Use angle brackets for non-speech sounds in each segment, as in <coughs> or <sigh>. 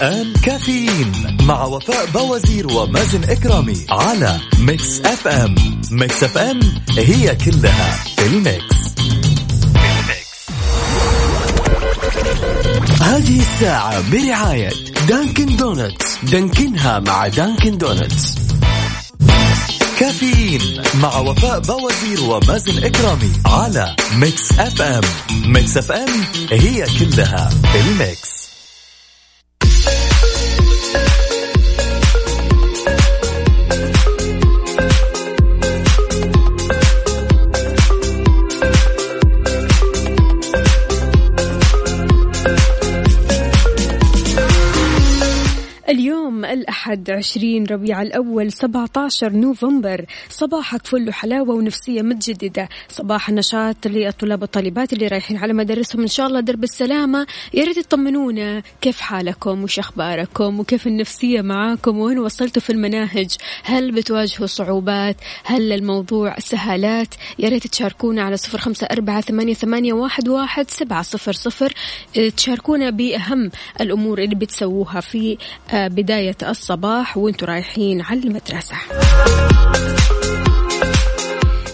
الآن كافيين مع وفاء باوزير ومازن إكرامي على Mix FM. Mix FM هي كلها في ال mix. هذه الساعة برعاية Dunkin' Donuts. دانكنها مع Dunkin' Donuts. كافيين مع وفاء باوزير ومازن إكرامي على Mix FM. Mix FM هي كلها في ال mix. اليوم الأحد 20 ربيع الأول 17 نوفمبر. صباحك فل وحلاوة ونفسية متجددة. صباح نشاط للطلاب والطالبات اللي رايحين على مدارسهم. إن شاء الله درب السلامة. يا ريت تطمنونا. كيف حالكم؟ وش أخباركم؟ وكيف النفسية معاكم؟ وين وصلتوا في المناهج؟ هل بتواجهوا صعوبات؟ هل الموضوع سهالات؟ يا ريت تشاركونا على صفر خمسة أربعة ثمانية, واحد, واحد سبعة صفر صفر. تشاركونا بأهم الأمور اللي بتسووها في بداية الصباح وأنتم رايحين على المدرسة.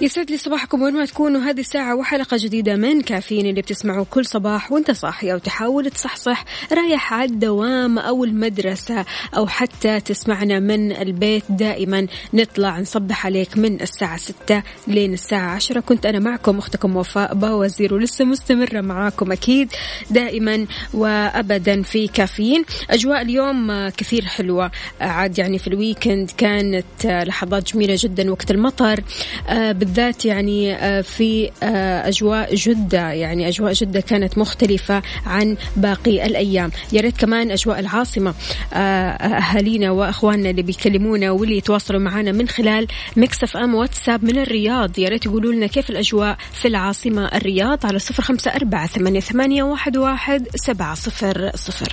يسعد لي صباحكم وين ما تكونوا. هذه الساعة وحلقة جديدة من كافيين اللي بتسمعوا كل صباح وانت صاحي أو تحاول تصحصح رايح على الدوام أو المدرسة أو حتى تسمعنا من البيت. دائما نطلع نصبح عليك من الساعة ستة لين الساعة عشرة. كنت أنا معكم أختكم وفاء باوزير ولسه مستمرة معاكم أكيد دائما وأبدا في كافيين. أجواء اليوم كثير حلوة. عاد يعني في ال weekend كانت لحظات جميلة جدا وقت المطر. بالذات يعني آه، في آه، أجواء جدة يعني أجواء جدة كانت مختلفة عن باقي الأيام. يا ريت كمان أجواء العاصمة آه، أهالينا وأخواننا اللي بيكلمونا واللي يتواصلوا معنا من خلال مكسف أم واتساب من الرياض. يا ريت يقولوا لنا كيف الأجواء في العاصمة الرياض على صفر خمسة أربعة ثمانية, واحد, واحد سبعة صفر صفر.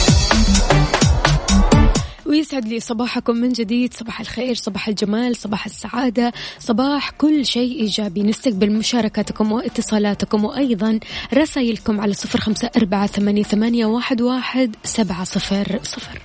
ويسعد لي صباحكم من جديد. صباح الخير صباح الجمال صباح السعادة. صباح كل شيء إيجابي. نستقبل مشاركاتكم واتصالاتكم وأيضا رسائلكم على صفر خمسة أربعة ثمانية, واحد سبعة صفر صفر.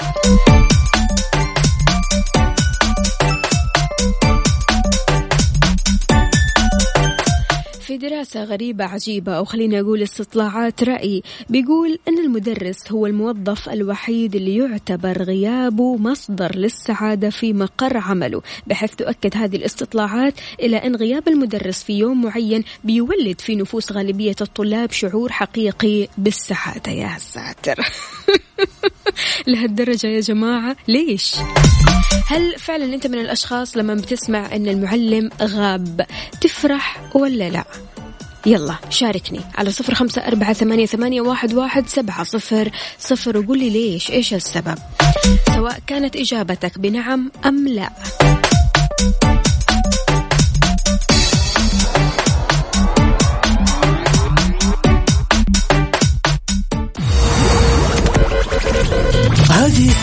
في دراسة غريبة عجيبة أو خلينا أقول استطلاعات رأي. بيقول أن المدرس هو الموظف الوحيد اللي يعتبر غيابه مصدر للسعادة في مقر عمله. بحيث تؤكد هذه الاستطلاعات إلى أن غياب المدرس في يوم معين بيولد في نفوس غالبية الطلاب شعور حقيقي بالسعادة. يا ساتر. <laughs> لهالدرجة يا جماعة ليش؟ هل فعلا أنت من الأشخاص لما بتسمع أن المعلم غاب تفرح ولا لا؟ يلا شاركني على صفر خمسة أربعة ثمانية, ثمانية واحد, واحد سبعة صفر صفر وقول لي ليش إيش السبب سواء كانت إجابتك بنعم أم لا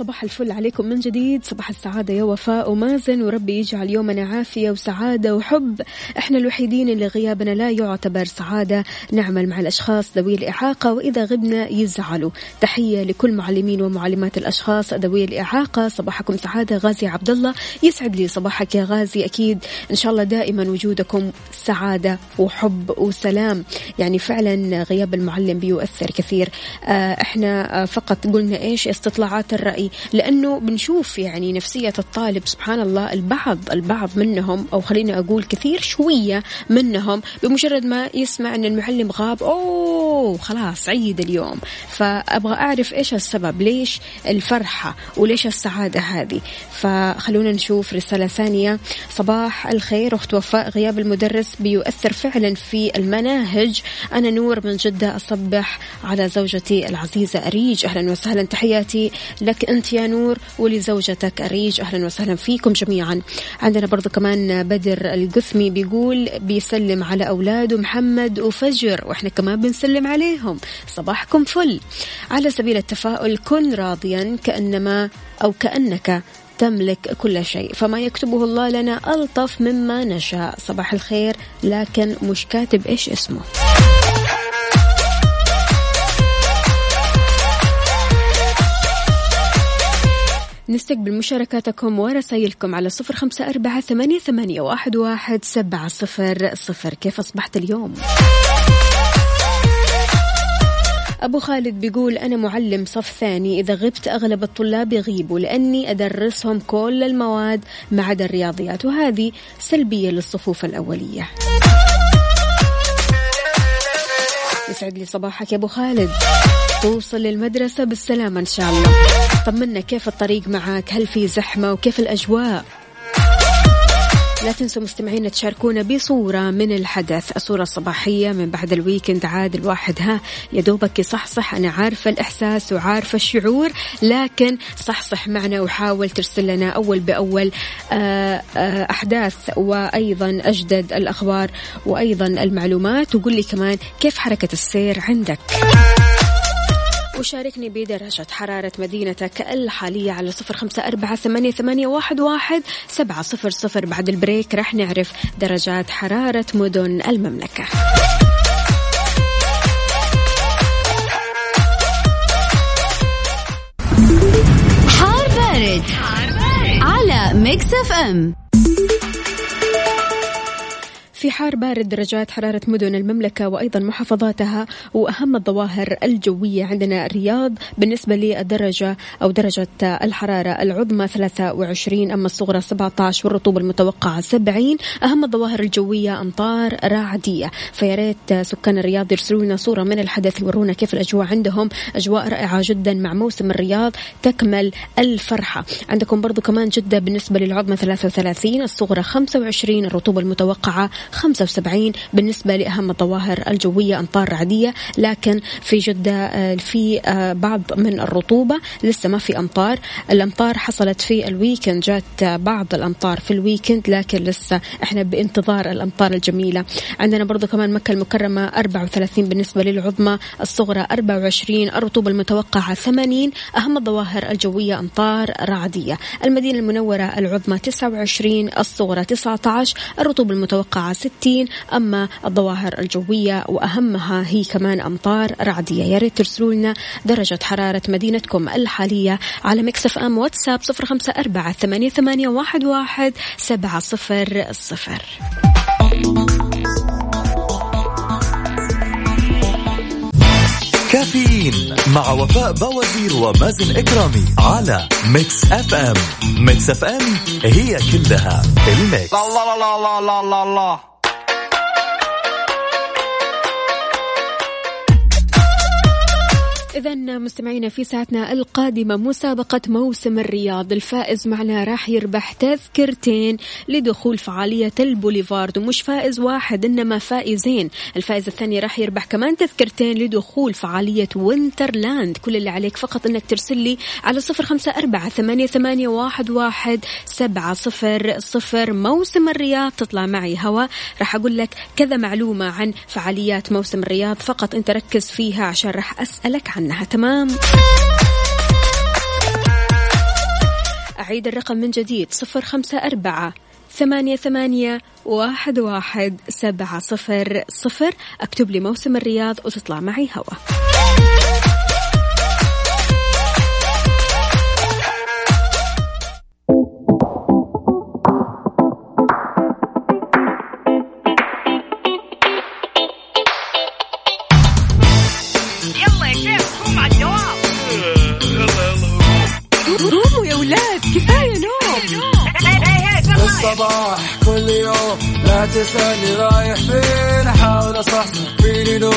صباح الفل عليكم من جديد. صباح السعادة يا وفاء ومازن وربي يجعل يومنا عافية وسعادة وحب. إحنا الوحيدين اللي غيابنا لا يعتبر سعادة. نعمل مع الأشخاص ذوي الإعاقة وإذا غبنا يزعلوا. تحية لكل معلمين ومعلمات الأشخاص ذوي الإعاقة. صباحكم سعادة غازي عبد الله يسعد لي صباحك يا غازي أكيد. إن شاء الله دائما وجودكم سعادة وحب وسلام. يعني فعلا غياب المعلم بيؤثر كثير. آه، إحنا فقط قلنا إيش؟ استطلاعات الرأي. لأنه بنشوف يعني نفسية الطالب سبحان الله البعض البعض منهم أو خلينا أقول كثير شوية منهم بمجرد ما يسمع أن المعلم غاب أوه خلاص عيد اليوم. فأبغى أعرف إيش السبب؟ ليش الفرحة؟ وليش السعادة هذه؟ فخلونا نشوف رسالة ثانية. صباح الخير أخت وفاء غياب المدرس بيؤثر فعلا في المناهج. أنا نور من جدة أصبح على زوجتي العزيزة أريج. أهلا وسهلا تحياتي لك أنت. يا نور ولزوجتك أريج. أهلا وسهلا فيكم جميعا. عندنا برضو كمان بدر القثمي بيقول بيسلم على أولاده محمد وفجر وإحنا كمان بنسلم عليهم. صباحكم فل. على سبيل التفاؤل كن راضيا كأنما أو كأنك تملك كل شيء. فما يكتبه الله لنا ألطف مما نشاء. صباح الخير لكن مش كاتب إيش اسمه. نستقبل مشاركاتكم ورسائلكم على صفر خمسة أربعة ثمانية, ثمانية واحد, واحد سبعة صفر صفر. كيف أصبحت اليوم؟ أبو خالد بيقول أنا معلم صف ثاني. إذا غبت أغلب الطلاب يغيبوا لأني أدرسهم كل المواد ما عدا الرياضيات وهذه سلبية للصفوف الأولية. يسعد لي صباحك يا أبو خالد. توصل للمدرسة بالسلامة إن شاء الله. طمنا كيف الطريق معك هل في زحمة؟ وكيف الأجواء؟ لا تنسوا مستمعينا تشاركونا بصورة من الحدث. الصورة الصباحية من بعد الويكند عاد الواحد ها يا دوبك يصحصح. أنا عارفة الإحساس وعارفة الشعور لكن صحصح معنا وحاول ترسل لنا أول بأول آه، آه، أحداث وأيضا أجدد الأخبار وأيضا المعلومات. وقول لي كمان كيف حركة السير عندك؟ وشاركني بدرجة حرارة مدينتك الحالية على صفر خمسة أربعة ثمانية, ثمانية واحد, واحد سبعة صفر صفر بعد البريك رح نعرف درجات حرارة مدن المملكة حار بارد, حار بارد. على Mix FM في حار بارد درجات حرارة مدن المملكة وأيضا محافظاتها وأهم الظواهر الجوية عندنا الرياض بالنسبة للدرجة أو درجة الحرارة العظمى 23 أما الصغرى 17 والرطوبة المتوقعة 70 أهم الظواهر الجوية أمطار رعدية فيا ريت سكان الرياض يرسلوا لنا صورة من الحدث يورونا كيف الأجواء عندهم. أجواء رائعة جدا مع موسم الرياض تكمل الفرحة. عندكم برضو كمان جدة بالنسبة للعظمى 33 الصغرى 25 الرطوبة المتوقعة 75 بالنسبة لأهم الظواهر الجوية أمطار رعدية لكن في جدة آه، في آه، بعض من الرطوبة لسه ما في أمطار. الأمطار حصلت في ال weekend جات بعض الأمطار في ال weekend لكن لسه إحنا بانتظار الأمطار الجميلة. عندنا برضو كمان مكة المكرمة 34 بالنسبة للعظمى الصغرى 24 الرطوبة المتوقعة 80 أهم الظواهر الجوية أمطار رعدية. المدينة المنورة العظمى 29 الصغرى 19 الرطوبة المتوقعة 60 أما الظواهر الجوية وأهمها هي كمان أمطار رعدية. يا ريت ترسلوا لنا درجة حرارة مدينتكم الحالية على مكسف أم واتساب صفر خمسة أربعة ثمانية, ثمانية واحد, واحد سبعة صفر صفر. كافيين مع وفاء بوازير ومازن إكرامي على Mix FM. Mix FM هي كلها ال mix. الله الله الله الله الله الله إذا مستمعينا في ساعتنا القادمة مسابقة موسم الرياض. الفائز معنا راح يربح تذكرتين لدخول فعالية البوليفارد. ومش فائز واحد إنما فائزين. الفائز الثاني راح يربح كمان تذكرتين لدخول فعالية وينترلاند. كل اللي عليك فقط إنك ترسل لي على صفر خمسة أربعة ثمانية, ثمانية واحد, واحد سبعة صفر صفر. موسم الرياض تطلع معي هوا. راح أقول لك كذا معلومة عن فعاليات موسم الرياض. فقط أنت ركز فيها عشان راح أسألك عنها تمام. أعيد الرقم من جديد. صفر خمسة أربعة ثمانية ثمانية واحد واحد سبعة صفر صفر. أكتب لي موسم الرياض وتطلع معي هوا. الصباح كل يوم لا تسألني رايح فين أحاول أصحصح فيني لو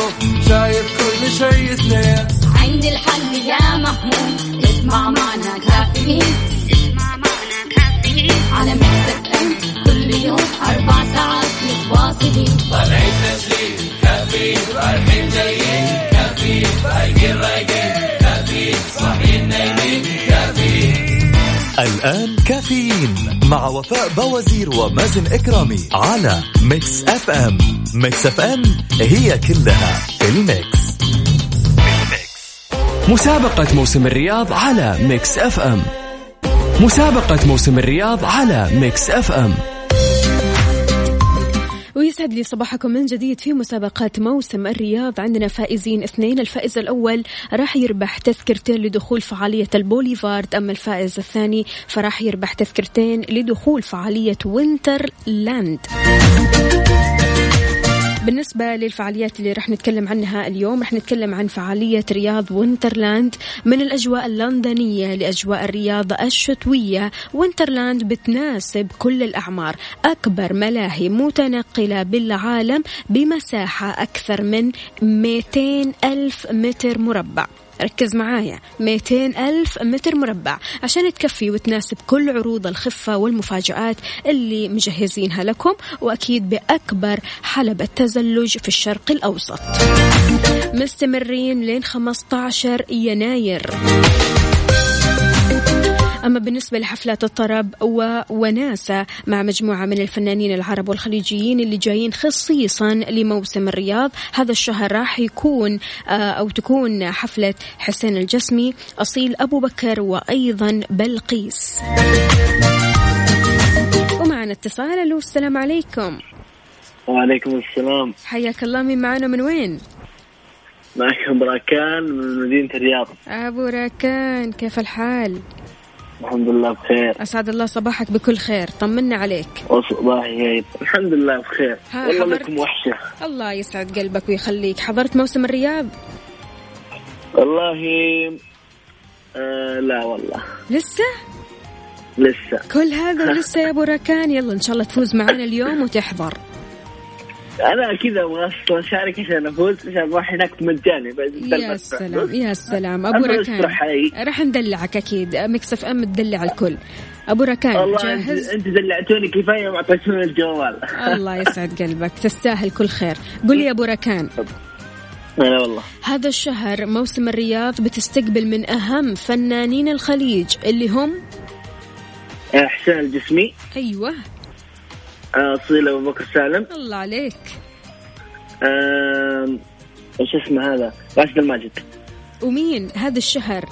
شايف كل شيء اثنين. عندي الحل يا محمود اسمع معنا كافيين. اسمع معنا كافيين. على مكتب إم كل يوم أربع ساعات متواصلين. طالعين تسليم كافيين رايحين جايين. كافيين رايقين رايقين كافيين صاحيين نايمين. كافيين. الآن كافيين مع وفاء بوازير ومازن إكرامي على Mix FM. Mix FM هي كلها في ال mix. مسابقة موسم الرياض على Mix FM. مسابقة موسم الرياض على Mix FM. ويسعد لي صباحكم من جديد في مسابقات موسم الرياض. عندنا فائزين اثنين الفائز الأول راح يربح تذكرتين لدخول فعالية البوليفارد أما الفائز الثاني فراح يربح تذكرتين لدخول فعالية Winterland. بالنسبة للفعاليات اللي راح نتكلم عنها اليوم راح نتكلم عن فعالية رياض Winterland من الأجواء اللندنية لأجواء الرياض الشتوية. Winterland بتناسب كل الأعمار أكبر ملاهي متنقلة بالعالم بمساحة أكثر من 200 ألف متر مربع. ركز معايا. 200 ألف متر مربع عشان تكفي وتناسب كل عروض الخفة والمفاجآت اللي مجهزينها لكم وأكيد بأكبر حلبة تزلج في الشرق الأوسط. مستمرين لين 15 يناير. أما بالنسبة لحفلات الطرب ووناسة مع مجموعة من الفنانين العرب والخليجيين اللي جايين خصيصا لموسم الرياض هذا الشهر راح يكون أو تكون حفلة حسين الجسمي أصيل أبو بكر وأيضا بلقيس. ومعنا اتصال. ألو السلام عليكم. وعليكم السلام. حياك الله. من معنا؟ من وين؟ معكم براكان من مدينة الرياض. أبو راكان كيف الحال؟ الحمد لله بخير. أسعد الله صباحك بكل خير. طمنا عليك. وصباحي هيب الحمد لله بخير. والله؟ لكم وحشة. الله يسعد قلبك ويخليك. حضرت موسم الرياض؟ والله آه لا والله. لسه؟ لسه. كل هذا <laughs> ولسه يا أبو راكان. يلا إن شاء الله تفوز معنا اليوم وتحضر. أنا كذا أبغى أصلا أشارك عشان أفوز عشان أروح هناك مجاني يا سلام يا سلام. أبو علي. راح ندلعك أكيد. Mix FM تدلع الكل. أبو أنت, جاهز؟ أنت دلعتوني كفاية ما أعطيتوني الجوال. الله <laughs> يسعد قلبك. تستاهل كل خير. قل لي يا أبو راكان أنا والله. هذا الشهر موسم الرياض بتستقبل من أهم فنانين الخليج اللي هم؟ حسين الجسمي. أيوه. أصيل أبو بكر سالم. الله عليك. آه، وش اسمه هذا؟ راشد الماجد. ومين؟ هذا الشهر.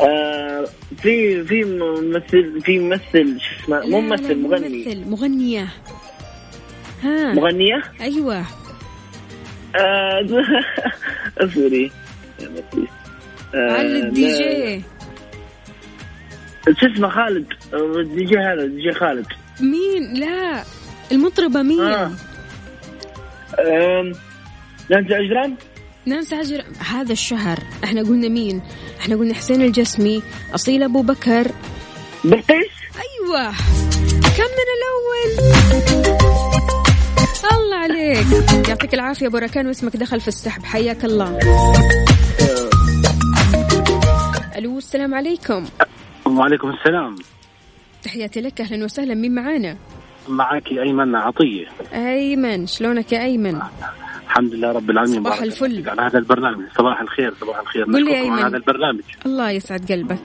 آه، في في ممثل في ممثل شو اسمه؟ مو ممثل مغني. ممثل مغنية. ها. مغنية؟ أيوه. آه، اصبري. آه، على الدي جي. شو اسمه؟ خالد. آه، الدي جي هذا الدي جي خالد. مين؟ لا المطربة مين؟ آه. نانسي عجرم نانسي عجرم هذا الشهر إحنا قلنا مين؟ إحنا قلنا حسين الجسمي أصيل أبو بكر. بلقيس؟ أيوه. كم من الأول؟ الله عليك. يعطيك العافية أبو راكان واسمك دخل في السحب. حياك الله. ألو السلام عليكم. وعليكم السلام. تحياتي لك أهلا وسهلا. مين معانا؟ معك أيمن عطية. أيمن شلونك يا أيمن؟ الحمد لله رب العالمين. صباح الفل. على هذا البرنامج. صباح الخير صباح الخير. قل لي. على هذا البرنامج. الله يسعد قلبك.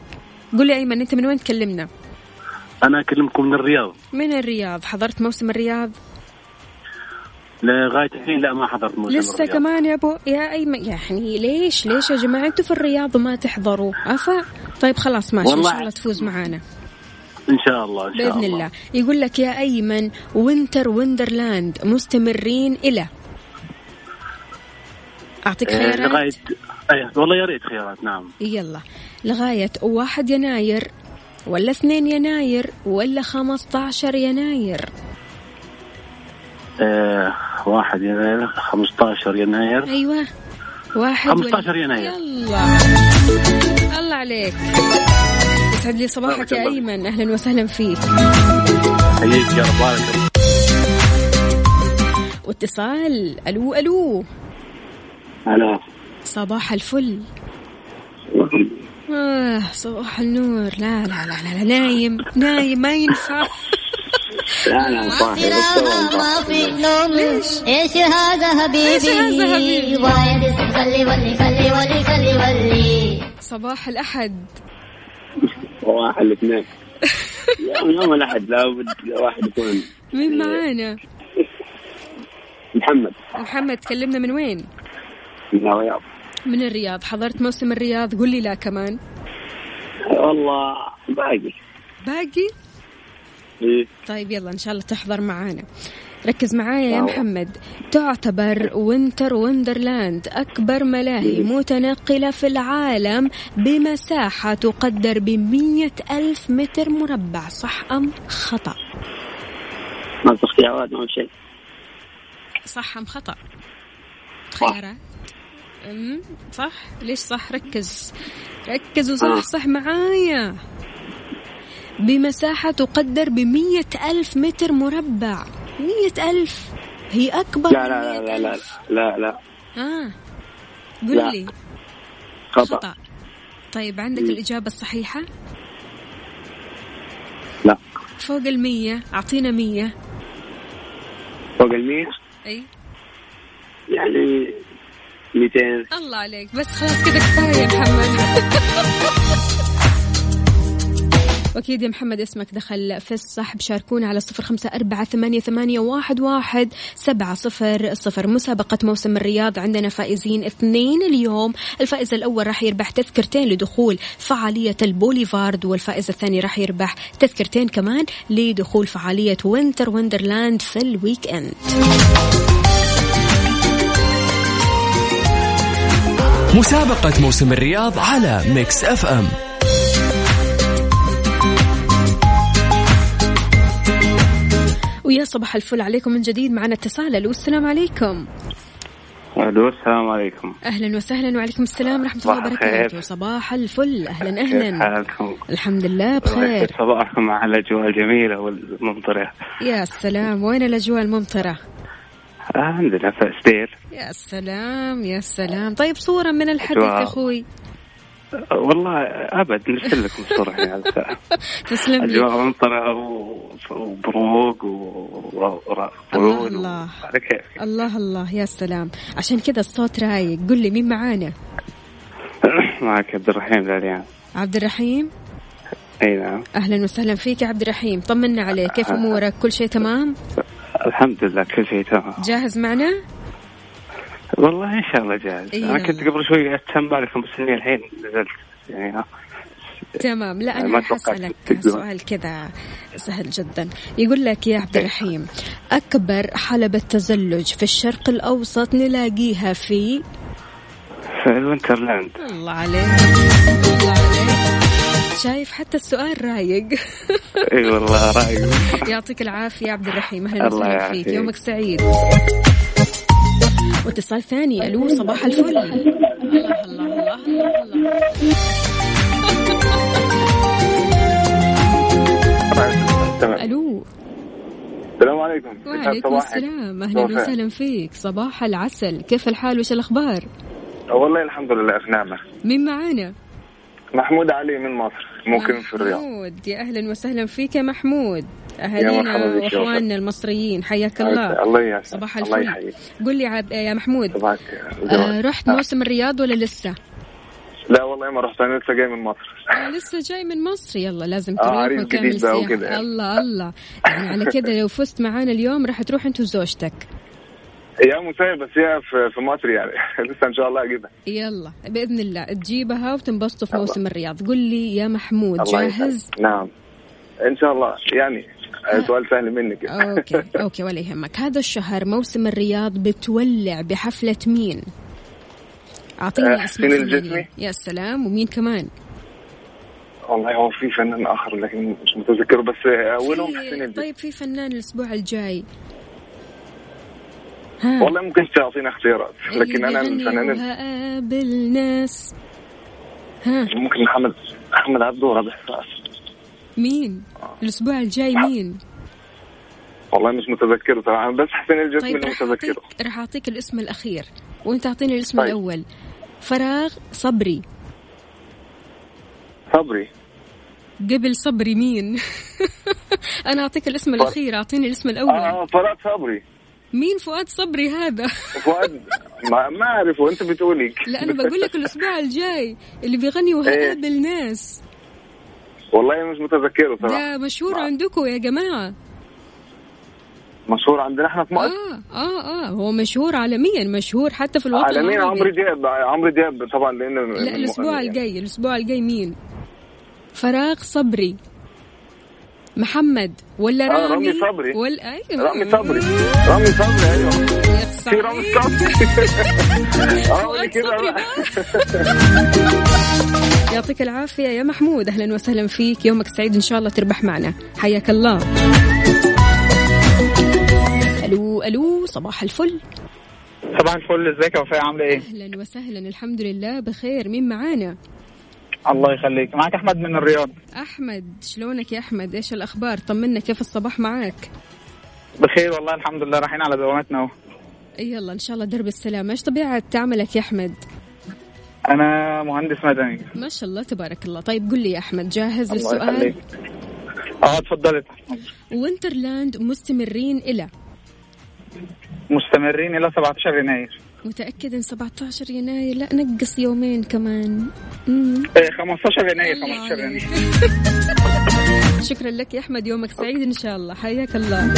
قل لي أيمن أنت من وين تكلمنا؟ أنا أكلمكم من الرياض. من الرياض. حضرت موسم الرياض؟ لغاية الحين لا ما حضرت موسم لسه الرياض. كمان يا ابو يا أيمن. يعني ليش؟ ليش يا جماعة؟ أنتوا في الرياض وما تحضروا. أفا. طيب خلاص ماشي. إن والله- شاء الله تفوز معانا. إن شاء الله إن شاء بإذن الله. الله. يقول لك يا أيمن Winter Wonderland مستمرين إلى. أعطيك آه، خيارات؟ لغايه إيه والله يا ريت خيارات نعم. يلا. لغاية واحد يناير ولا اثنين يناير ولا خمسة عشر يناير. آه واحد يناير 15 يناير. أيوة. واحد 15 ولا- يناير. يلا. الله عليك. يسعد لي صباحك يا الله. أيمن. أهلا وسهلا فيك. حييك يا رب. بارك. واتصال. ألو ألو. هلا صباح الفل. آه صباح النور. لا لا لا لا, لا نايم. نايم ما ينفع. لا لا صاحي. ما في نوم إيش هذا حبيبي؟ إيش هذا حبيبي؟ وايد خلي صباح الاثنين يوم يوم الأحد لابد واحد يكون. مين معانا؟ محمد. محمد تكلمنا من وين؟ من الرياض. من الرياض. حضرت موسم الرياض قل لي لا كمان. والله باقي. باقي؟ إيه. طيب يلا إن شاء الله تحضر معانا. ركز معايا يا. محمد. تعتبر وينتر وندرلاند أكبر ملاهي متنقلة في العالم بمساحة تقدر بمية ألف متر مربع صح أم خطأ؟ ما في اختيارات ما شيء. صح أم خطأ؟ خيارات؟ صح. ليش صح؟ ركز. ركز وصح آه. صح معايا. بمساحة تقدر بمية ألف متر مربع. مية ألف. هي أكبر لا لا لا لا لا. لا لا. آه. قل لا. لي. خطأ. خطأ. طيب عندك مم. الإجابة الصحيحة؟ لا. فوق المية أعطينا مية. فوق المية أي. يعني 200 الله عليك. بس خلاص كذا كفاية يا محمد. <laughs> وأكيد يا محمد اسمك دخل في السحب شاركونا على صفر خمسة أربعة ثمانية, ثمانية واحد, واحد سبعة صفر صفر. مسابقة موسم الرياض عندنا فائزين اثنين اليوم. الفائز الأول راح يربح تذكرتين لدخول فعالية البوليفارد والفائز الثاني راح يربح تذكرتين كمان لدخول فعالية Winter Wonderland في ال weekend مسابقة موسم الرياض على Mix FM. ويا صباح الفل عليكم من جديد. معنا اتصال. ألو السلام عليكم. ألو السلام عليكم. أهلا وسهلا وعليكم السلام ورحمة الله وبركاته. صباح الفل. أهلا أهلا. حالكم؟ الحمد لله بخير. صباحكم على الأجواء الجميلة والممطرة. يا سلام. وين الأجواء الممطرة؟ عندنا في يا سلام يا سلام. طيب صورة من الحدث أخوي. والله أبد نرسل لكم الصورة يعني على. تسلم لي. اجواء ممطره و- وبروق وطيول الله الله. على كيف الله الله. يا سلام. عشان كذا الصوت رايق. قل لي مين معانا؟ <coughs> معك عبد الرحيم العريان. عبد الرحيم؟ أي نعم. أهلا وسهلا فيك يا عبد الرحيم. طمنا عليك. كيف أمورك؟ كل شيء تمام؟ الحمد لله كل شيء تمام. جاهز معنا؟ والله إن شاء الله جاهز. إيه. أنا كنت قبل شوي أتهم بالكم بس إني الحين نزلت. يعني تمام. لا أنا حسألك. سؤال كذا سهل جدا. يقول لك يا عبد الرحيم أكبر حلبة تزلج في الشرق الأوسط نلاقيها في؟ في الوينترلاند. الله عليك. الله عليك. شايف حتى السؤال رايق. إي والله رايق. <laughs> يعطيك العافية يا عبد الرحيم. الله وسهلا فيك. يومك سعيد. واتصال ثاني ألو صباح الفل. الله الله الله الله, الله. ألو. السلام عليكم. وعليكم السلام. صباح. وسهلا فيك. صباح العسل. كيف الحال وش الأخبار؟ والله الحمد لله في نعمة. مين معانا؟ محمود علي من مصر ممكن في الرياض. محمود. يا أهلا وسهلا فيك يا محمود. أهالينا وإخواننا المصريين حياك الله الله. يسعدك صباح الله الفل يحييك. قل لي عب... يا محمود صباحك آه رحت آه. موسم الرياض ولا لسه؟ لا والله ما رحت أنا لسه جاي من مصر. آه لسه جاي من مصر. يلا لازم آه، تروح بقى سياحة وكده. الله الله. يعني على <laughs> كذا لو فزت معانا اليوم راح تروح انت وزوجتك. يا مسهل بس هي في, مصر يعني. <laughs> لسه إن شاء الله أجيبها. يلا بإذن الله. تجيبها وتنبسطوا في موسم الرياض. قل لي يا محمود الله جاهز. نعم. إن شاء الله. يعني سؤال سهل منك OK <laughs> OK ولا يهمك هذا الشهر موسم الرياض بتولع بحفلة مين؟ أعطيني آه، اسم حسين الفنانين. الجسمي. يا سلام ومين كمان؟ والله هو في فنان آخر لكن مش متذكره بس أولهم حسين الجسمي طيب في فنان الأسبوع الجاي ها والله ممكن تعطينا اختيارات لكن أنا الفنان ناس ها ممكن محمد احمد عبده ورابح فاس مين؟ الأسبوع الجاي مين؟ والله مش متذكره صراحة بس حسين الجسمي طيب اللي متذكره راح أعطيك الاسم الأخير وأنت أعطيني الاسم طيب. الأول فراغ صبري صبري قبل صبري مين؟ <laughs> أنا أعطيك الاسم الأخير أعطيني الاسم الأول آه فراد صبري مين فؤاد صبري هذا؟ فؤاد <laughs> ما, ما أعرفه أنت بتقولي لا أنا بقول لك الأسبوع الجاي اللي بيغني <laughs> وهقابل ناس والله مش متذكره صراحة ده مشهور عندكم يا جماعة مشهور عندنا إحنا في مصر آه آه آه هو مشهور عالميا مشهور حتى في الوطن عالميا. عمرو دياب عمرو دياب طبعا لأنه لا الأسبوع يعني. الجاي الأسبوع الجاي مين؟ فراغ صبري محمد ولا آه، رامي رامي صبري. ولا أيوه رامي صبري رامي صبري أيوه في رامي. صبري <laughs> آه كده. <laughs> يعطيك العافية يا محمود. أهلا وسهلا فيك. يومك سعيد إن شاء الله تربح معنا. حياك الله. ألو ألو صباح الفل. صباح الفل. إزيك يا وفاء؟ عاملة إيه؟ أهلا وسهلا. الحمد لله بخير. مين معانا؟ الله يخليك. معاك أحمد من الرياض. أحمد شلونك يا أحمد؟ إيش الأخبار؟ طمنا كيف الصباح معاك بخير والله الحمد لله. رايحين على دواماتنا أهو. يلا إن شاء الله درب السلام إيش طبيعة عملك يا أحمد؟ أنا مهندس مدني. ما شاء الله تبارك الله. طيب قل لي يا أحمد جاهز الله للسؤال يخليك. آه اتفضلي وينترلاند مستمرين إلى؟ مستمرين إلى 17 يناير. متأكد إن 17 يناير؟ لا نقص يومين كمان. مم. إيه 15 يناير 15 يناير. <laughs> شكرا لك يا أحمد يومك سعيد إن شاء الله. حياك الله.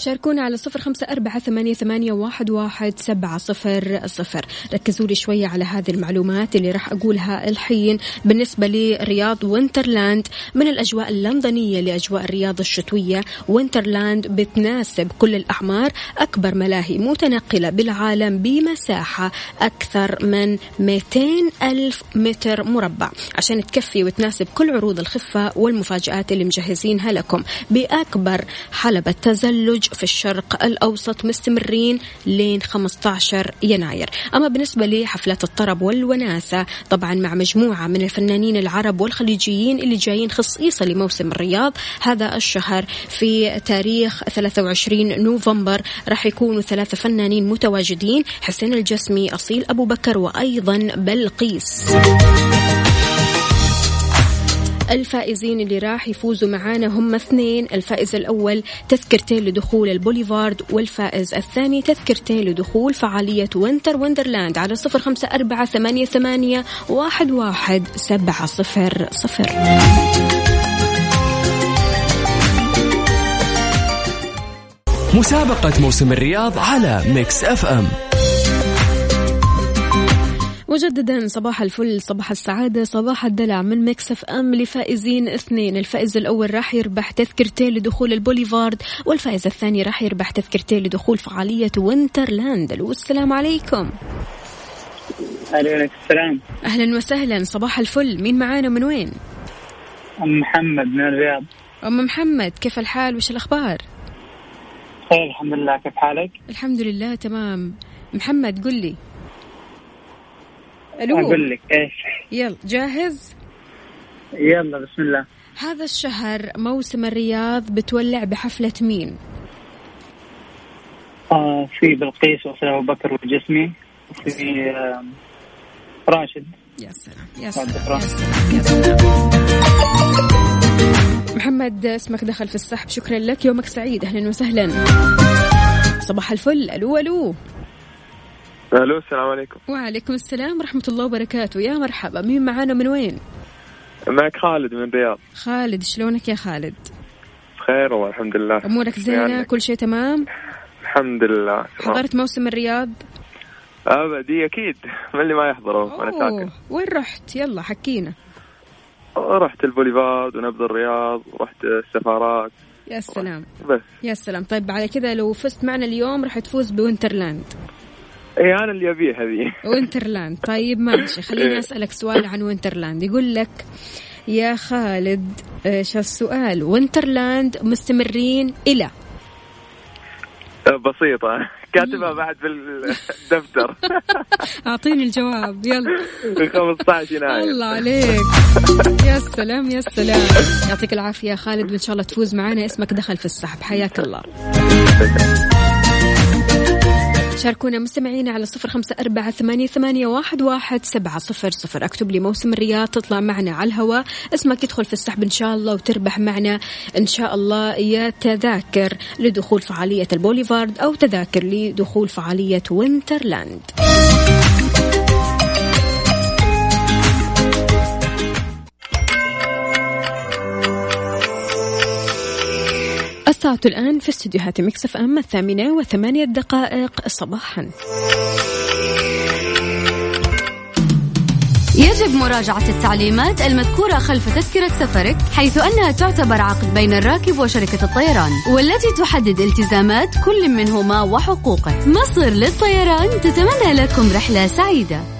شاركونا على صفر خمسة أربعة ثمانية, ثمانية واحد, واحد سبعة صفر صفر. ركزوا لي شوية على هذه المعلومات اللي راح أقولها الحين. بالنسبة لرياض وينترلاند من الأجواء اللندنية لأجواء الرياض الشتوية وينترلاند بتناسب كل الأعمار. أكبر ملاهي متنقلة بالعالم بمساحة أكثر من 200 ألف متر مربع. عشان تكفي وتناسب كل عروض الخفة والمفاجآت اللي مجهزينها لكم. بأكبر حلبة تزلج في الشرق الأوسط مستمرين لين 15 يناير. أما بالنسبة لحفلات الطرب والوناسة طبعا مع مجموعة من الفنانين العرب والخليجيين اللي جايين خصيصا لموسم الرياض هذا الشهر في تاريخ 23 نوفمبر راح يكونوا ثلاثة فنانين متواجدين حسين الجسمي أصيل أبو بكر وأيضا بلقيس. الفائزين اللي راح يفوزوا معانا هم اثنين. الفائز الأول تذكرتين لدخول البوليفارد والفائز الثاني تذكرتين لدخول فعالية Winter Wonderland على صفر خمسة أربعة ثمانية, ثمانية واحد, واحد سبعة صفر صفر. مسابقة موسم الرياض على Mix FM. مجددا صباح الفل صباح السعادة صباح الدلع من Mix FM لفائزين اثنين. الفائز الأول راح يربح تذكرتين لدخول البوليفارد والفائز الثاني راح يربح تذكرتين لدخول فعالية Winterland. والسلام عليكم. عليكم السلام. أهلا وسهلا صباح الفل. مين معانا من وين؟ أم محمد من الرياض. أم محمد كيف الحال؟ وش الأخبار؟ خير الحمد لله. كيف حالك؟ الحمد لله تمام. محمد قل لي. ألو أقول لك إيش؟ يلا جاهز؟ يلا بسم الله هذا الشهر موسم الرياض بتولع بحفلة مين؟ آه في بلقيس وأسرة أبو بكر والجسمي وفي آه راشد يا. سلام, يا سلام. محمد اسمك دخل في السحب شكرا لك يومك سعيد أهلا وسهلا صباح الفل ألو ألو ألو السلام عليكم. وعليكم السلام ورحمة الله وبركاته. يا مرحبا مين معانا من وين؟ معك خالد من الرياض. خالد شلونك يا خالد؟ بخير والحمد لله. أمورك زينة؟ كل شيء تمام؟ الحمد لله. تمام. حضرت موسم الرياض؟ ابدي أكيد. من اللي ما يحضره وأنا. ساكن. وين رحت؟ يلا حكينا. رحت البوليفارد ونبض الرياض ورحت السفارات. يا سلام. بس. يا سلام. طيب على كذا لو فزت معنا اليوم راح تفوز ب Winterland. اي أنا اللي ابيه هذه. <laughs> Winterland. طيب ماشي. خليني أسألك سؤال عن Winterland. يقول لك يا خالد إيش السؤال؟ Winterland مستمرين إلى. بسيطة. <laughs> كاتبها بعد في الدفتر. <laughs> أعطيني الجواب. يلا. 15 يناير. الله عليك. يا سلام يا سلام. يعطيك العافية يا خالد وإن شاء الله تفوز معنا. اسمك دخل في السحب. حياك الله. شاركونا مستمعينا على صفر خمسة أربعة ثمانية, ثمانية واحد, واحد سبعة صفر صفر. أكتب لي موسم الرياض تطلع معنا على الهواء. اسمك يدخل في السحب إن شاء الله وتربح معنا. إن شاء الله يا تذاكر لدخول فعالية البوليفارد أو تذاكر لدخول فعالية وينترلاند. الساعة الآن في استديوهات Mix FM الثامنة وثمانية دقائق صباحا. يجب مراجعة التعليمات المذكورة خلف تذكرة سفرك حيث أنها تعتبر عقد بين الراكب وشركة الطيران والتي تحدد التزامات كل منهما وحقوقه. مصر للطيران تتمنى لكم رحلة سعيدة.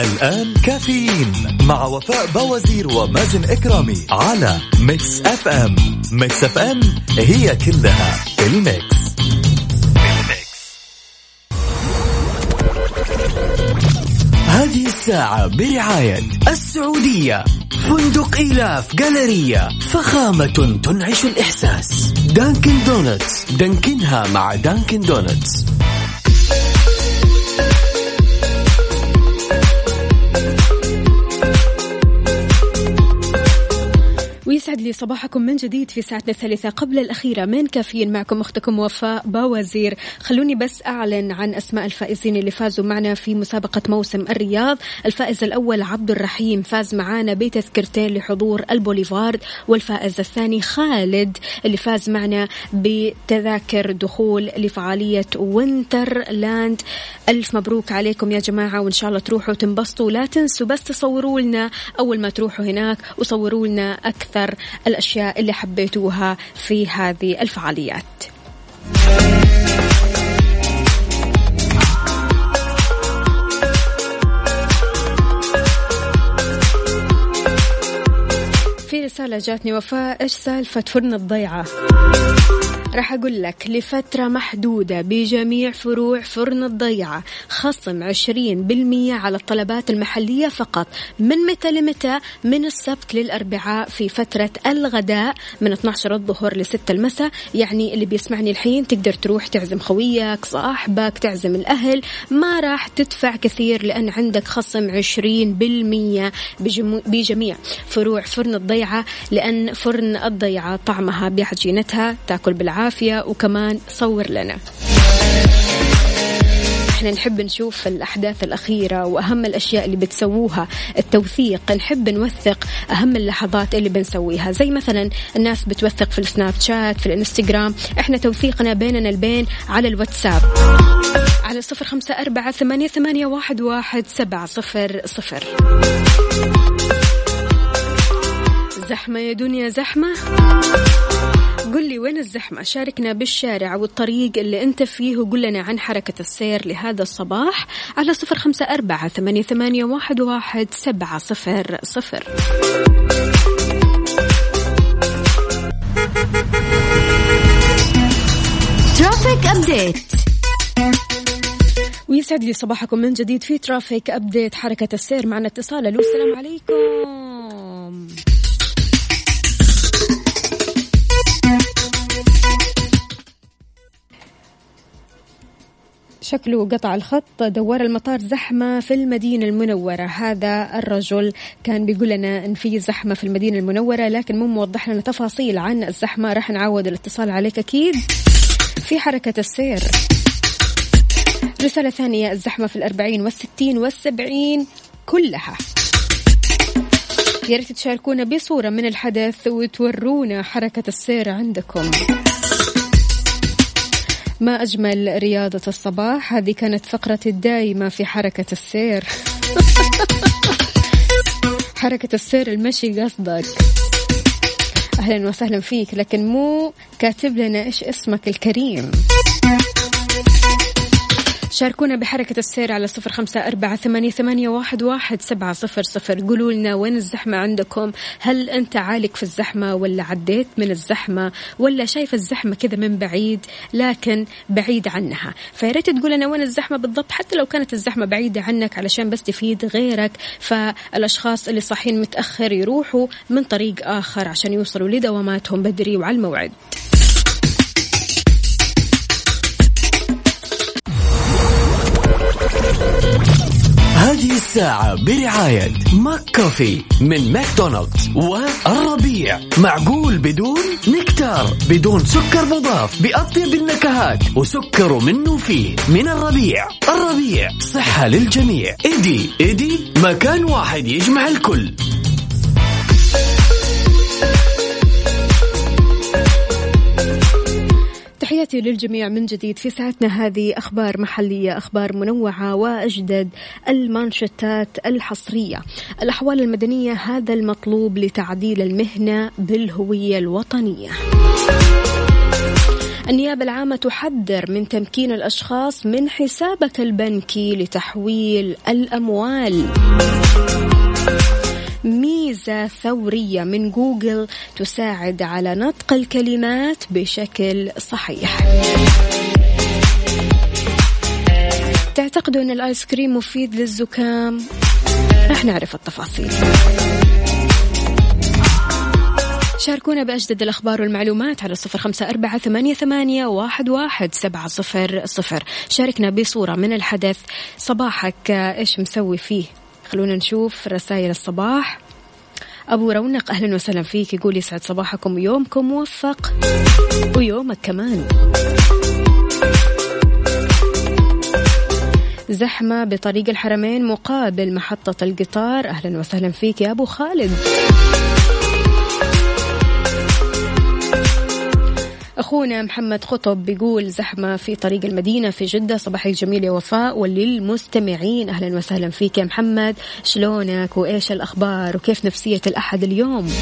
الآن كافيين مع وفاء باوزير ومازن إكرامي على Mix FM. Mix FM it's all in the mix. هذه الساعة برعاية السعودية. فندق إيلاف جاليريا فخامة تنعش الإحساس. Dunkin' Donuts. دانكنها مع Dunkin' Donuts. ويسعد لي صباحكم من جديد في ساعتنا الثالثة قبل الأخيرة. من كافيين معكم أختكم وفاء باوزير. خلوني بس أعلن عن أسماء الفائزين اللي فازوا معنا في مسابقة موسم الرياض. الفائز الأول عبد الرحيم فاز معنا بتذكرتين لحضور البوليفارد والفائز الثاني خالد اللي فاز معنا بتذاكر دخول لفعالية وينتر لاند ألف مبروك عليكم يا جماعة وإن شاء الله تروحوا تنبسطوا لا تنسوا بس تصوروا لنا أول ما تروحوا هناك وصوروا لنا أكثر الأشياء اللي حبيتوها في هذه الفعاليات. في رسالة جاتني وفاء إيش سالفة فرن الضيعة؟ راح أقول لك لفترة محدودة بجميع فروع فرن الضيعة خصم 20% على الطلبات المحلية فقط. من متى لمتى؟ من السبت للأربعاء في فترة الغداء من 12 الظهر ل 6 المساء. يعني اللي بيسمعني الحين تقدر تروح تعزم خويك صاحبك تعزم الأهل. ما راح تدفع كثير لأن عندك خصم 20% بجمو- بجميع فروع فرن الضيعة لأن فرن الضيعة طعمها بعجينتها تاكل بالعافية. وكمان صور لنا. إحنا نحب نشوف الأحداث الأخيرة وأهم الأشياء اللي بتسووها التوثيق. نحب نوثق أهم اللحظات اللي بنسويها. زي مثلا الناس بتوثق في السناب شات في الانستغرام إحنا توثيقنا بيننا البين على الواتساب. على صفر خمسة أربعة ثمانية, ثمانية واحد, واحد سبعة صفر صفر. زحمة يا دنيا زحمة. قل لي وين الزحمة؟ شاركنا بالشارع والطريق اللي أنت فيه وقل لنا عن حركة السير لهذا الصباح على صفر خمسة أربعة ثمانية, ثمانية واحد, واحد سبعة صفر صفر. traffic update ويسعد لي صباحكم من جديد في traffic update حركة السير معنا اتصال. ألو السلام عليكم. شكله قطع الخط دوار المطار زحمة في المدينة المنورة. هذا الرجل كان بيقول لنا أن في زحمة في المدينة المنورة لكن مو موضح لنا تفاصيل عن الزحمة. راح نعود الاتصال عليك أكيد في حركة السير. رسالة ثانية الزحمة في الأربعين والستين والسبعين كلها. يا ريت تشاركونا بصورة من الحدث وتورونا حركة السير عندكم. ما أجمل رياضة الصباح؟ هذه كانت فقرتي الدائمة في حركة السير. <laughs> حركة السير المشي قصدك. أهلا وسهلا فيك لكن مو كاتب لنا إيش اسمك الكريم. شاركونا بحركة السير على صفر خمسة أربعة ثمانية, واحد سبعة صفر صفر. قولوا لنا وين الزحمة عندكم؟ هل أنت عالق في الزحمة ولا عديت من الزحمة ولا شايف الزحمة كذا من بعيد لكن بعيد عنها؟ فياريت تقول لنا وين الزحمة بالضبط حتى لو كانت الزحمة بعيدة عنك علشان بس تفيد غيرك. فالأشخاص اللي صاحين متأخر يروحوا من طريق آخر عشان يوصلوا لدواماتهم بدري وعلى الموعد. الساعة برعاية McCafé من ماكدونالدز والربيع. معقول بدون نكتار بدون سكر مضاف بأطيب النكهات وسكر منه فيه. من الربيع. الربيع صحة للجميع. ايدي ايدي مكان واحد يجمع الكل. تحياتي للجميع من جديد في ساعتنا هذه. أخبار محلية أخبار منوعة وأجدد المانشتات الحصرية. الأحوال المدنية هذا المطلوب لتعديل المهنة بالهوية الوطنية. النيابة العامة تحذر من تمكين الأشخاص من حسابك البنكي لتحويل الأموال. ميزة ثورية من جوجل تساعد على نطق الكلمات بشكل صحيح. تعتقدوا أن الآيس كريم مفيد للزكام؟ رح نعرف التفاصيل. شاركونا بأجدد الأخبار والمعلومات على صفر خمسة أربعة ثمانية, ثمانية واحد, واحد سبعة صفر صفر. شاركنا بصورة من الحدث. صباحك إيش مسوي فيه؟ خلونا نشوف رسائل الصباح. أبو رونق أهلا وسهلا فيك. يقول يسعد صباحكم ويومكم موفق. ويومك كمان. زحمة بطريق الحرمين مقابل محطة القطار. أهلا وسهلا فيك يا أبو خالد. أخونا محمد خطب بيقول زحمة في طريق المدينة في جدة. صباحك جميل يا وفاء وللمستمعين. أهلا وسهلا فيك يا محمد. شلونك وإيش الأخبار وكيف نفسية الأحد اليوم؟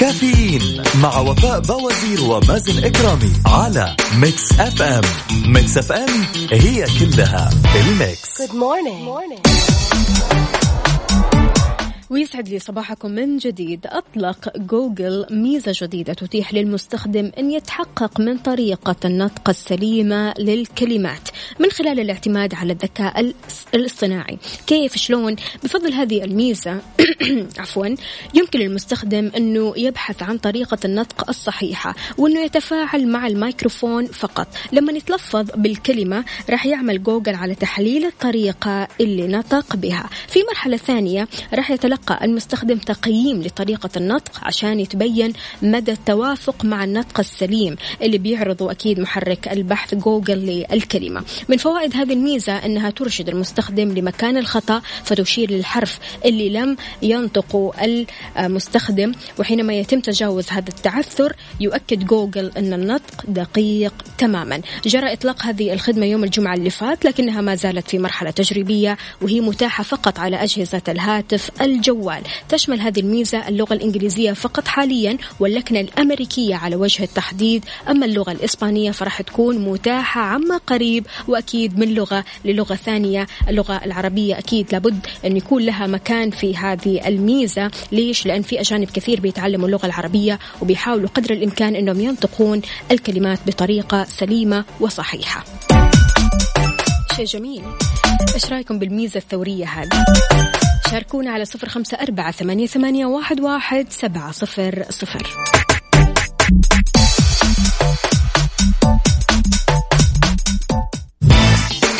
كافيين مع وفاء باوزير ومازن إكرامي على Mix FM. Mix FM it's all in the mix. Good morning. Good morning. ويسعد لي صباحكم من جديد. أطلق جوجل ميزة جديدة تتيح للمستخدم أن يتحقق من طريقة النطق السليمة للكلمات من خلال الاعتماد على الذكاء الاصطناعي. كيف؟ شلون؟ بفضل هذه الميزة. <coughs> عفوا. يمكن للمستخدم أنه يبحث عن طريقة النطق الصحيحة وأنه يتفاعل مع الميكروفون فقط. لما يتلفظ بالكلمة راح يعمل جوجل على تحليل الطريقة اللي نطق بها. في مرحلة ثانية راح يتلقى المستخدم تقييم لطريقة النطق عشان يتبين مدى التوافق مع النطق السليم اللي بيعرضه أكيد محرك البحث جوجل للكلمة. من فوائد هذه الميزة أنها ترشد المستخدم لمكان الخطأ فتشير للحرف اللي لم ينطقه المستخدم وحينما يتم تجاوز هذا التعثر يؤكد جوجل أن النطق دقيق تماما. جرى إطلاق هذه الخدمة يوم الجمعة اللي فات لكنها ما زالت في مرحلة تجريبية وهي متاحة فقط على أجهزة الهاتف الجوالي سؤال تشمل هذه الميزة اللغة الإنجليزية فقط حاليا واللكنة الأمريكية على وجه التحديد. أما اللغة الإسبانية فراح تكون متاحة عما قريب وأكيد من لغة للغة ثانية. اللغة العربية أكيد لابد أن يكون لها مكان في هذه الميزة. ليش؟ لأن في أجانب كثير بيتعلموا اللغة العربية وبيحاولوا قدر الإمكان أنهم ينطقون الكلمات بطريقة سليمة وصحيحة. شيء جميل. إيش رأيكم بالميزة الثورية هذه؟ شاركونا على صفر خمسة أربعة ثمانية, ثمانية واحد, واحد سبعة صفر صفر.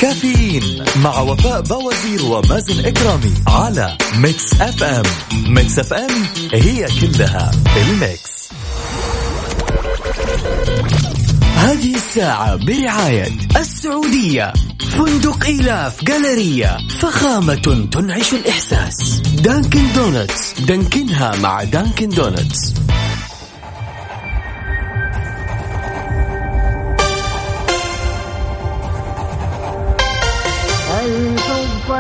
كافيين مع وفاء باوزير ومازن إكرامي على Mix FM. Mix FM هي كلها الميكس. هذه الساعة برعاية السعودية. فندق إيلاف جاليريا فخامة تنعش الإحساس. Dunkin' Donuts. دانكنها مع Dunkin' Donuts. الحب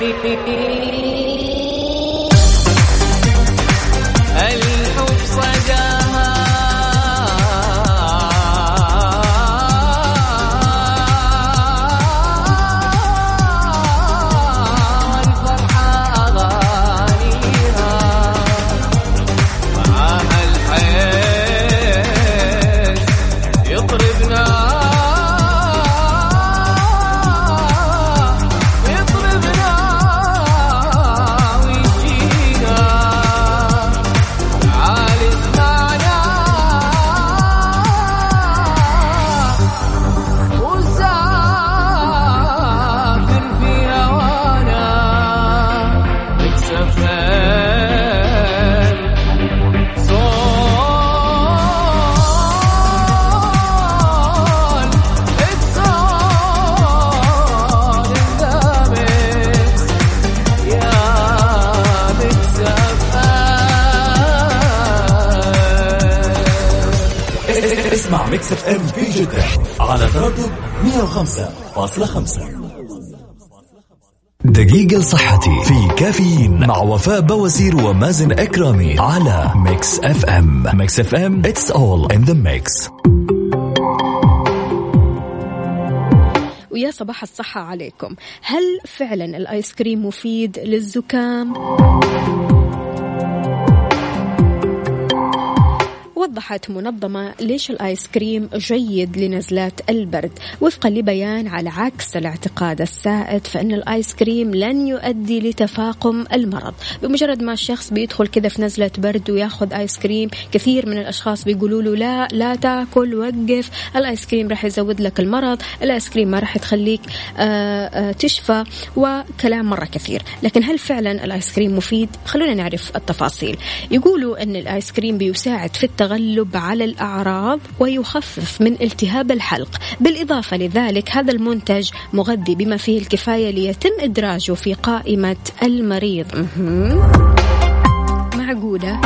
فداها الحب 105.5 دقيقة لصحتي في كافيين مع وفاء باوزير ومازن إكرامي على Mix FM Mix FM it's all in the mix. ويا صباح الصحة عليكم. هل فعلا الآيس كريم مفيد للزكام؟ وضحت منظمة ليش الآيس كريم جيد لنزلات البرد. وفقا لبيان على عكس الاعتقاد السائد فإن الآيس كريم لن يؤدي لتفاقم المرض. بمجرد ما الشخص بيدخل كذا في نزلة برد وياخذ آيس كريم كثير من الأشخاص بيقولوا له لا لا تاكل وقف. الآيس كريم راح يزود لك المرض الآيس كريم ما راح تخليك آه، آه، تشفى وكلام مرة كثير. لكن هل فعلا الآيس كريم مفيد؟ خلونا نعرف التفاصيل. يقولوا أن الآيس كريم بيساعد في التغلب على الأعراض ويخفف من التهاب الحلق. بالإضافة لذلك هذا المنتج مغذي بما فيه الكفاية ليتم إدراجه في قائمة المريض. معقولة؟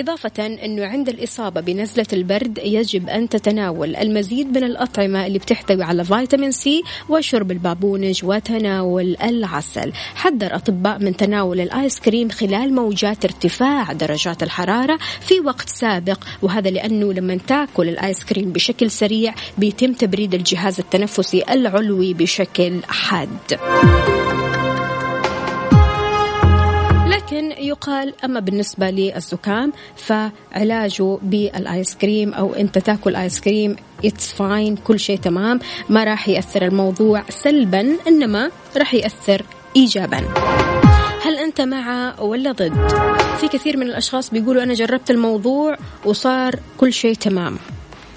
إضافة أنه عند الإصابة بنزلة البرد يجب أن تتناول المزيد من الأطعمة اللي بتحتوي على فيتامين سي وشرب البابونج وتناول العسل. حذر أطباء من تناول الآيس كريم خلال موجات ارتفاع درجات الحرارة في وقت سابق وهذا لأنه لما تأكل الآيس كريم بشكل سريع بيتم تبريد الجهاز التنفسي العلوي بشكل حاد. يقال أما بالنسبة للزكام فعلاجه بالآيس كريم أو أنت تأكل آيس كريم it's fine كل شيء تمام ما راح يأثر الموضوع سلبا إنما راح يأثر ايجابا. هل أنت مع ولا ضد؟ في كثير من الأشخاص بيقولوا أنا جربت الموضوع وصار كل شيء تمام.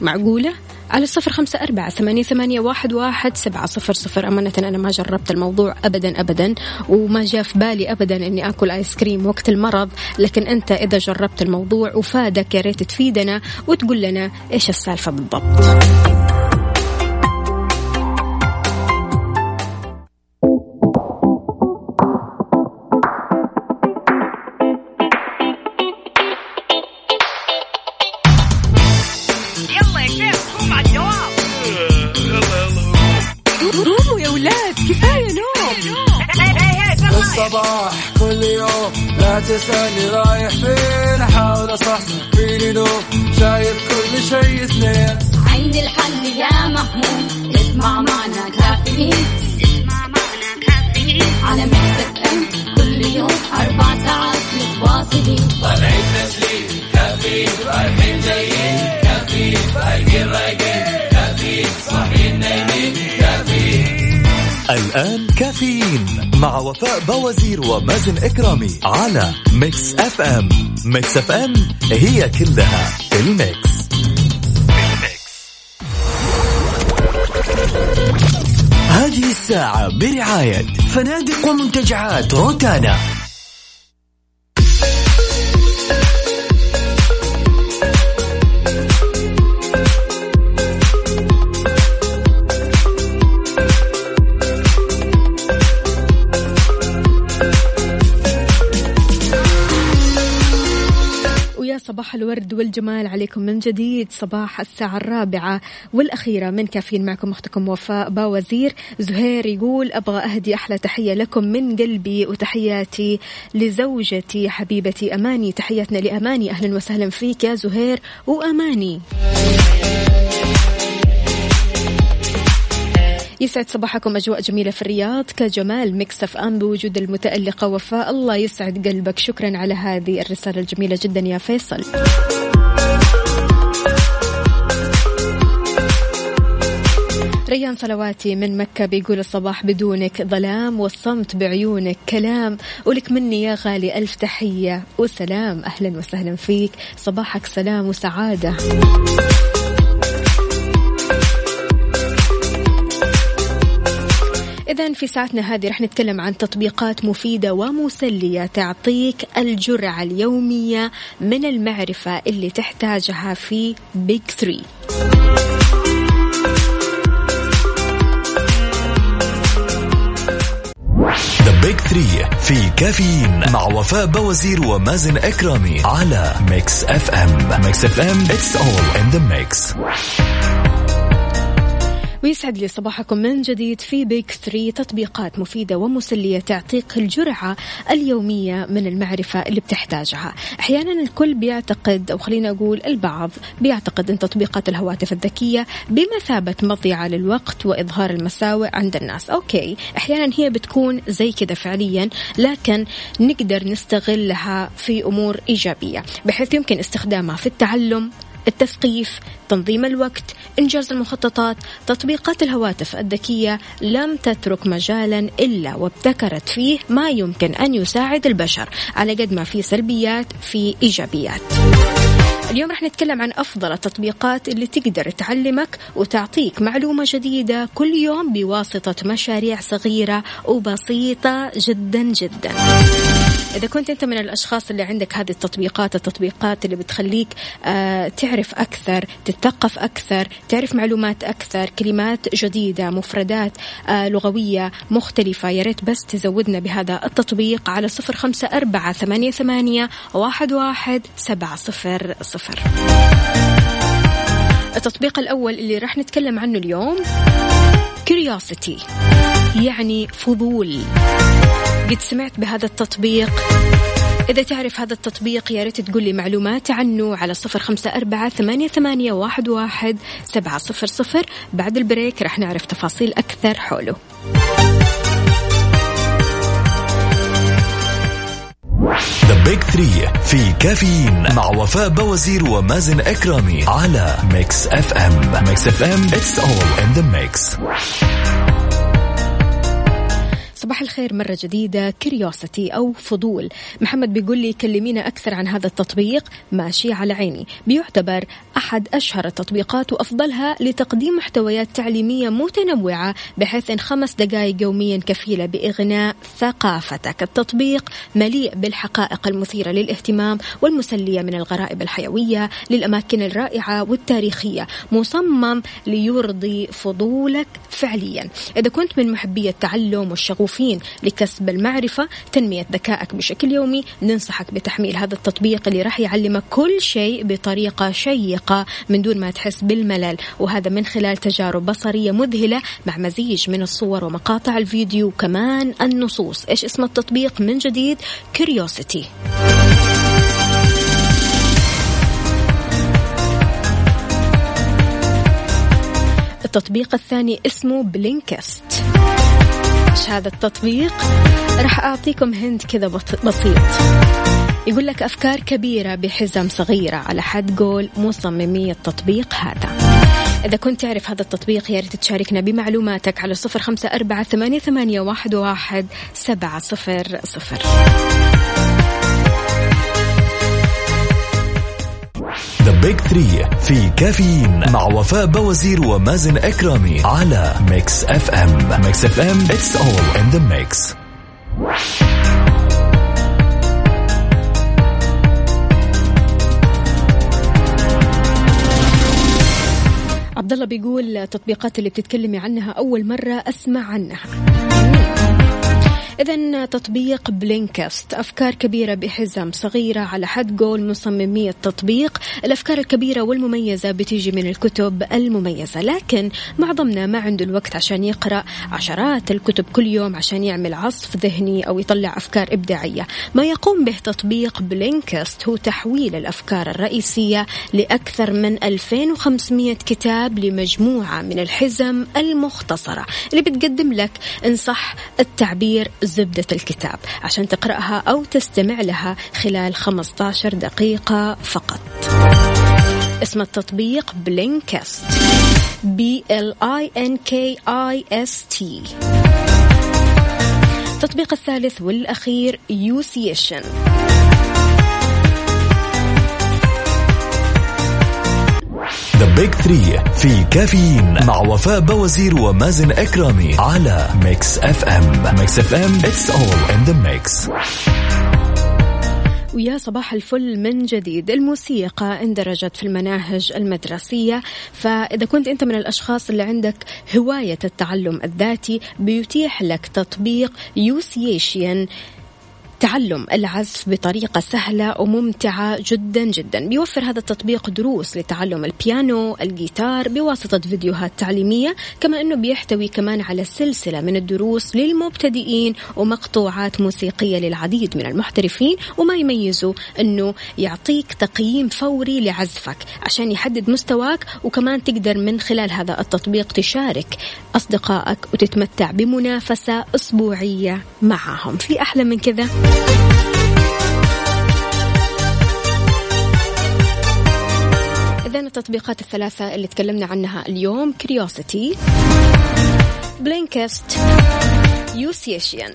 معقولة؟ على الصفر خمسة أربعة ثمانية, ثمانية واحد, واحد سبعة صفر صفر. أمانة أنا ما جربت الموضوع أبدا أبدا وما جاء في بالي أبدا أني أكل آيس كريم وقت المرض. لكن أنت إذا جربت الموضوع وفادك يا ريت تفيدنا وتقول لنا إيش السالفة بالضبط. وفاء بوازير ومازن إكرامي على Mix FM. Mix FM هي كلها في ال mix. هذه الساعة برعاية فنادق ومنتجعات روتانا. صباح الورد والجمال عليكم من جديد. صباح الساعة الرابعة والأخيرة من كافيين معكم أختكم وفاء باوزير. زهير يقول أبغى أهدي أحلى تحية لكم من قلبي وتحياتي لزوجتي. حبيبتي أماني تحياتنا لأماني. أهلا وسهلا فيك يا زهير وأماني. يسعد صباحكم أجواء جميلة في الرياض. كجمال مكسف أم بوجود المتألقة وفاء. الله يسعد قلبك. شكرا على هذه الرسالة الجميلة جدا يا فيصل. ريان صلواتي من مكة بيقول الصباح بدونك ظلام والصمت بعيونك كلام. ولك مني يا غالي ألف تحية وسلام. أهلا وسهلا فيك. صباحك سلام وسعادة. إذا في ساعتنا هذه رح نتكلم عن تطبيقات مفيدة ومسلية تعطيك الجرعة اليومية من المعرفة اللي تحتاجها في بيج 3 The Big 3 في كافيين مع وفاء بوازير ومازن إكرامي على Mix FM Mix FM It's all in the mix. ويسعد لي صباحكم من جديد في Big 3 تطبيقات مفيدة ومسلية تعطيك الجرعة اليومية من المعرفة اللي بتحتاجها. أحيانا الكل بيعتقد أو خلينا أقول البعض بيعتقد أن تطبيقات الهواتف الذكية بمثابة مضيعة للوقت وإظهار المساوئ عند الناس. أوكي أحيانا هي بتكون زي كذا فعليا لكن نقدر نستغلها في أمور إيجابية بحيث يمكن استخدامها في التعلم التثقيف تنظيم الوقت إنجاز المخططات تطبيقات الهواتف الذكية لم تترك مجالا إلا وابتكرت فيه ما يمكن أن يساعد البشر على قد ما في سلبيات في إيجابيات. اليوم رح نتكلم عن أفضل التطبيقات اللي تقدر تعلمك وتعطيك معلومة جديدة كل يوم بواسطة مشاريع صغيرة وبسيطة جدا جدا. إذا كنت أنت من الأشخاص اللي عندك هذه التطبيقات التطبيقات اللي بتخليك آه تعرف أكثر تتثقف أكثر تعرف معلومات أكثر كلمات جديدة مفردات آه لغوية مختلفة يا ريت بس تزودنا بهذا التطبيق على صفر خمسة أربعة ثمانية, ثمانية واحد, واحد سبعة صفر صفر. التطبيق الأول اللي راح نتكلم عنه اليوم كيوريوسيتي يعني فضول. قد سمعت بهذا التطبيق؟ إذا تعرف هذا التطبيق يا ريت تقول لي معلومات عنه على صفر خمسة أربعة ثمانية, ثمانية واحد, واحد سبعة صفر صفر. بعد ال break رح نعرف تفاصيل أكثر حوله. Big 3 في كافيين مع وفاء بوازير ومازن إكرامي على Mix FM Mix FM It's all in the mix. صباح الخير مرة جديدة كريوسيتي أو فضول. محمد بيقول لي كلمينا أكثر عن هذا التطبيق ماشي على عيني. بيعتبر أحد أشهر التطبيقات وأفضلها لتقديم محتويات تعليمية متنوعة بحيث إن خمس دقائق يوميا كفيلة بإغناء ثقافتك. التطبيق مليء بالحقائق المثيرة للاهتمام والمسلية من الغرائب الحيوية للأماكن الرائعة والتاريخية مصمم ليرضي فضولك فعليا. إذا كنت من محبي التعلم والشغوفين لكسب المعرفة تنمية ذكائك بشكل يومي ننصحك بتحميل هذا التطبيق اللي راح يعلمك كل شيء بطريقة شيقة. من دون ما تحس بالملل وهذا من خلال تجارب بصرية مذهلة مع مزيج من الصور ومقاطع الفيديو وكمان النصوص. إيش اسم التطبيق من جديد؟ كريوسيتي التطبيق الثاني اسمه بلينكست إيش هذا التطبيق؟ راح أعطيكم هند كذا بسيط. يقول لك أفكار كبيرة بحزم صغيرة على حد قول مصممي التطبيق هذا. إذا كنت تعرف هذا التطبيق يا ريت تشاركنا بمعلوماتك على صفر خمسة أربعة ثمانية, ثمانية واحد, واحد سبعة صفر صفر. The Big 3 في كافيين مع وفاء بوازير ومازن إكرامي على Mix FM Mix FM it's all in the mix عبد الله بيقول التطبيقات اللي بتتكلمي عنها أول مرة أسمع عنها. إذا تطبيق Blinkist. أفكار كبيرة بحزم صغيرة على حد قول مصممي التطبيق. الأفكار الكبيرة والمميزة بتيجي من الكتب المميزة. لكن معظمنا ما عنده الوقت عشان يقرأ عشرات الكتب كل يوم عشان يعمل عصف ذهني أو يطلع أفكار إبداعية. ما يقوم به تطبيق بلينكست هو تحويل الأفكار الرئيسية لأكثر من 2500 كتاب لمجموعة من الحزم المختصرة اللي بتقدم لك إن صح التعبير زبدة الكتاب عشان تقرأها أو تستمع لها خلال 15 دقيقة فقط. اسم التطبيق Blinkist B L I N K I S T التطبيق الثالث والأخير Yousician The Big 3 في كافيين مع وفاء بوازير ومازن إكرامي على Mix FM Mix FM it's all in the mix ويا صباح الفل من جديد. الموسيقى اندرجت في المناهج المدرسية. فإذا كنت أنت من الأشخاص اللي عندك هواية التعلم الذاتي بيتيح لك تطبيق Yousician تعلم العزف بطريقة سهلة وممتعة جدا جدا. بيوفر هذا التطبيق دروس لتعلم البيانو الجيتار بواسطة فيديوهات تعليمية كما أنه بيحتوي كمان على سلسلة من الدروس للمبتدئين ومقطوعات موسيقية للعديد من المحترفين وما يميزه أنه يعطيك تقييم فوري لعزفك عشان يحدد مستواك وكمان تقدر من خلال هذا التطبيق تشارك أصدقائك وتتمتع بمنافسة أسبوعية معهم. في أحلى من كذا؟ إذا التطبيقات الثلاثة اللي تكلمنا عنها اليوم Curiosity Blinkist Yousician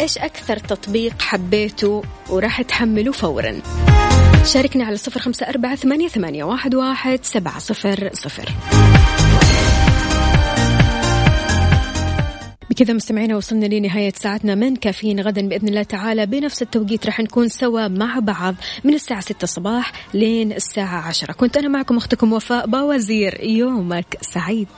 إيش أكثر تطبيق حبيته وراح تحمله فورا؟ شاركنا على صفر خمسة أربعة ثمانية, ثمانية واحد, واحد سبعة صفر صفر. بكذا مستمعينا وصلنا لنهاية ساعتنا من كافيين غدا بإذن الله تعالى. بنفس التوقيت راح نكون سوا مع بعض من الساعة 6 صباح لين الساعة 10 كنت أنا معكم أختكم وفاء باوزير يومك سعيد.